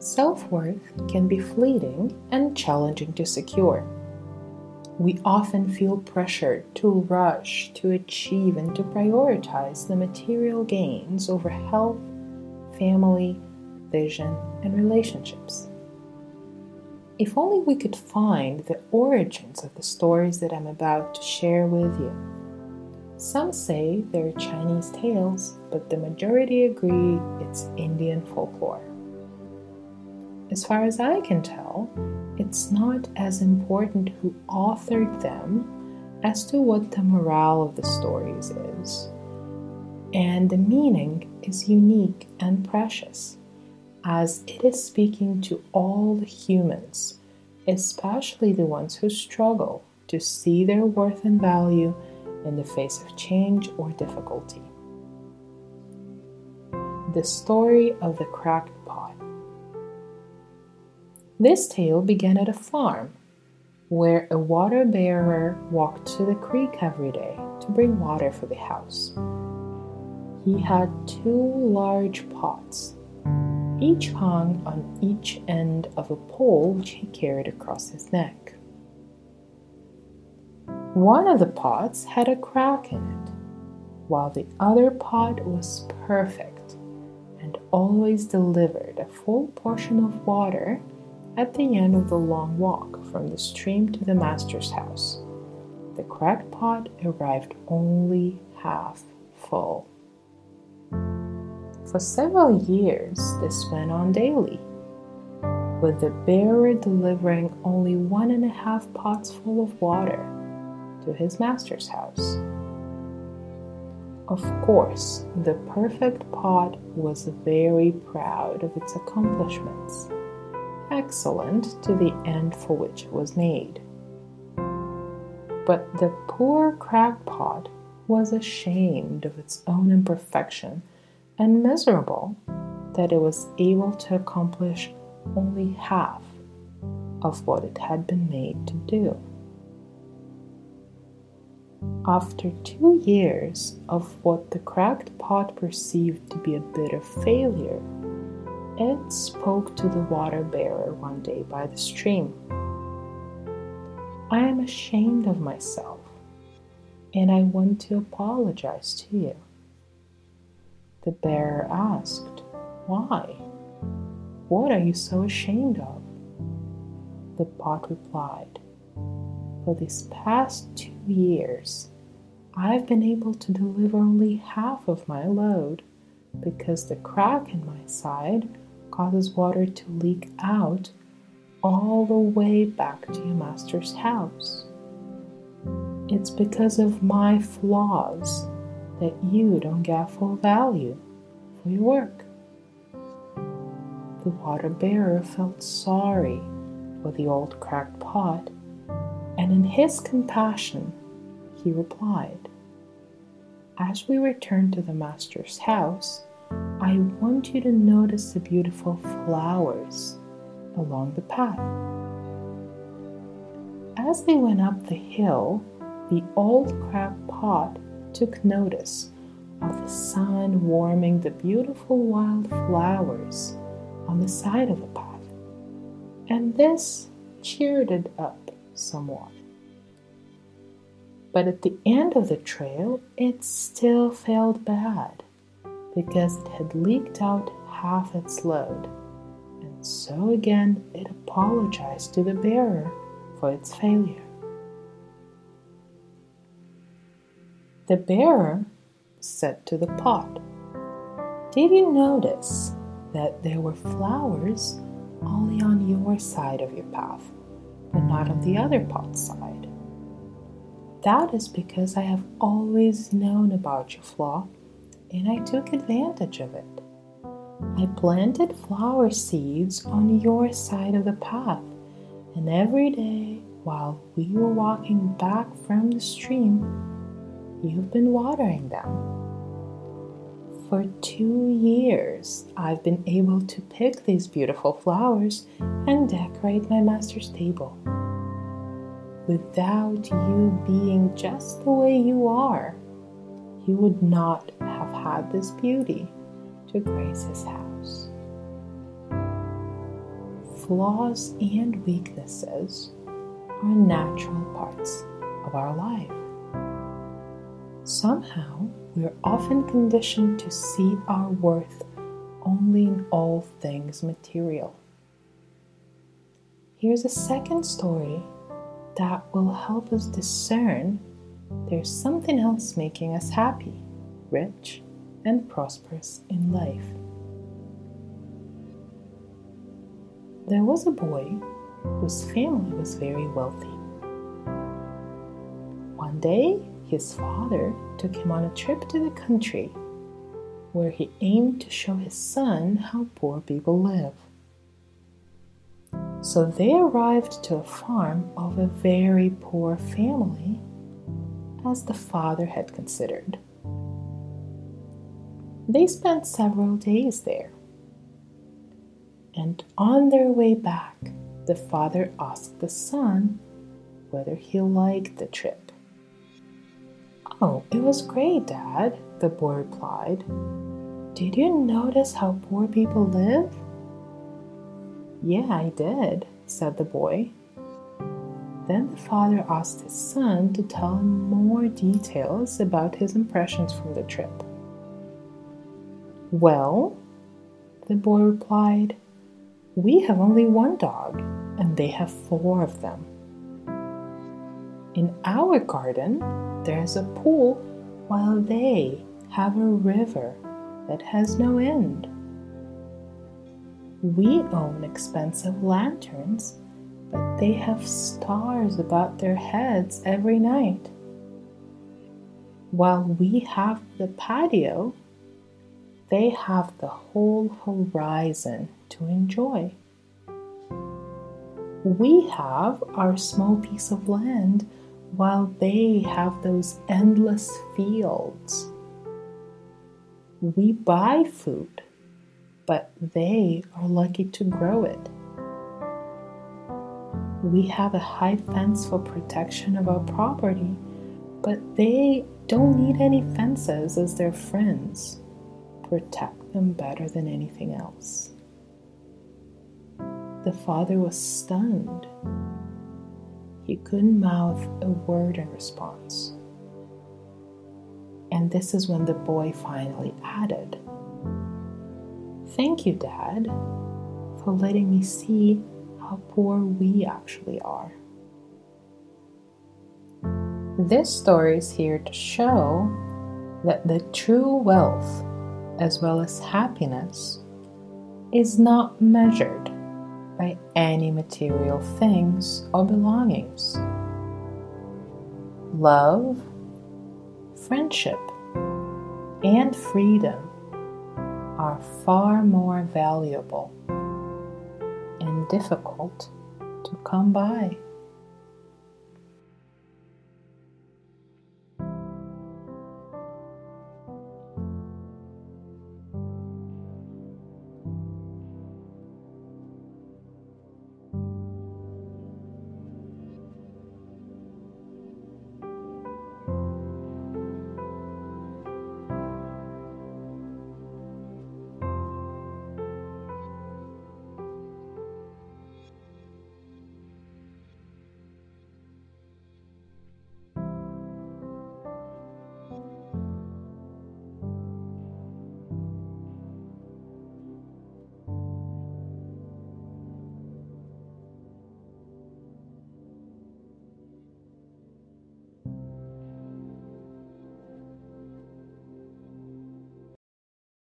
Self worth can be fleeting and challenging to secure. We often feel pressured to rush, to achieve, and to prioritize the material gains over health, family, vision, and relationships. If only we could find the origins of the stories that I'm about to share with you. Some say they're Chinese tales, but the majority agree it's Indian folklore. As far as I can tell, it's not as important who authored them as to what the morale of the stories is. And the meaning is unique and precious, as it is speaking to all humans, especially the ones who struggle to see their worth and value in the face of change or difficulty. The story of the cracked. This tale began at a farm where a water bearer walked to the creek every day to bring water for the house. He had two large pots, each hung on each end of a pole which he carried across his neck. One of the pots had a crack in it, while the other pot was perfect and always delivered a full portion of water at the end of the long walk from the stream to the master's house. The cracked pot arrived only half full. For several years, this went on daily, with the bearer delivering only one and a half pots full of water to his master's house. Of course, the perfect pot was very proud of its accomplishments excellent to the end for which it was made. But the poor crackpot was ashamed of its own imperfection and miserable that it was able to accomplish only half of what it had been made to do. After two years of what the cracked pot perceived to be a bit of failure, Ed spoke to the water bearer one day by the stream. I am ashamed of myself, and I want to apologize to you. The bearer asked, Why? What are you so ashamed of? The pot replied, For these past two years, I've been able to deliver only half of my load because the crack in my side causes water to leak out all the way back to your master's house. It's because of my flaws that you don't get full value for your work. The water bearer felt sorry for the old cracked pot, and in his compassion, he replied, As we return to the master's house, I want you to notice the beautiful flowers along the path. As they went up the hill, the old crab pot took notice of the sun warming the beautiful wild flowers on the side of the path, and this cheered it up somewhat. But at the end of the trail, it still felt bad because it had leaked out half its load, and so again it apologized to the bearer for its failure. The bearer said to the pot, Did you notice that there were flowers only on your side of your path, but not on the other pot's side? That is because I have always known about your flaw and I took advantage of it. I planted flower seeds on your side of the path, and every day while we were walking back from the stream, you've been watering them. For two years, I've been able to pick these beautiful flowers and decorate my master's table. Without you being just the way you are, you would not have had this beauty to grace his house. flaws and weaknesses are natural parts of our life. Somehow, we are often conditioned to see our worth only in all things material. Here's a second story that will help us discern there's something else making us happy, rich, and prosperous in life. There was a boy whose family was very wealthy. One day, his father took him on a trip to the country where he aimed to show his son how poor people live. So they arrived to a farm of a very poor family, as the father had considered. They spent several days there. And on their way back, the father asked the son whether he liked the trip. Oh, it was great, Dad, the boy replied. Did you notice how poor people live? Yeah, I did, said the boy. Then the father asked his son to tell him more details about his impressions from the trip. Well, the boy replied, we have only one dog, and they have four of them. In our garden, there's a pool, while they have a river that has no end. We own expensive lanterns, but they have stars about their heads every night. While we have the patio, they have the whole horizon to enjoy. We have our small piece of land while they have those endless fields. We buy food, but they are lucky to grow it. We have a high fence for protection of our property, but they don't need any fences as their friends protect them better than anything else. The father was stunned. He couldn't mouth a word in response. And this is when the boy finally added, Thank you, Dad, for letting me see how poor we actually are. This story is here to show that the true wealth, as well as happiness, is not measured by any material things or belongings. Love, friendship, and freedom are far more valuable and difficult to come by.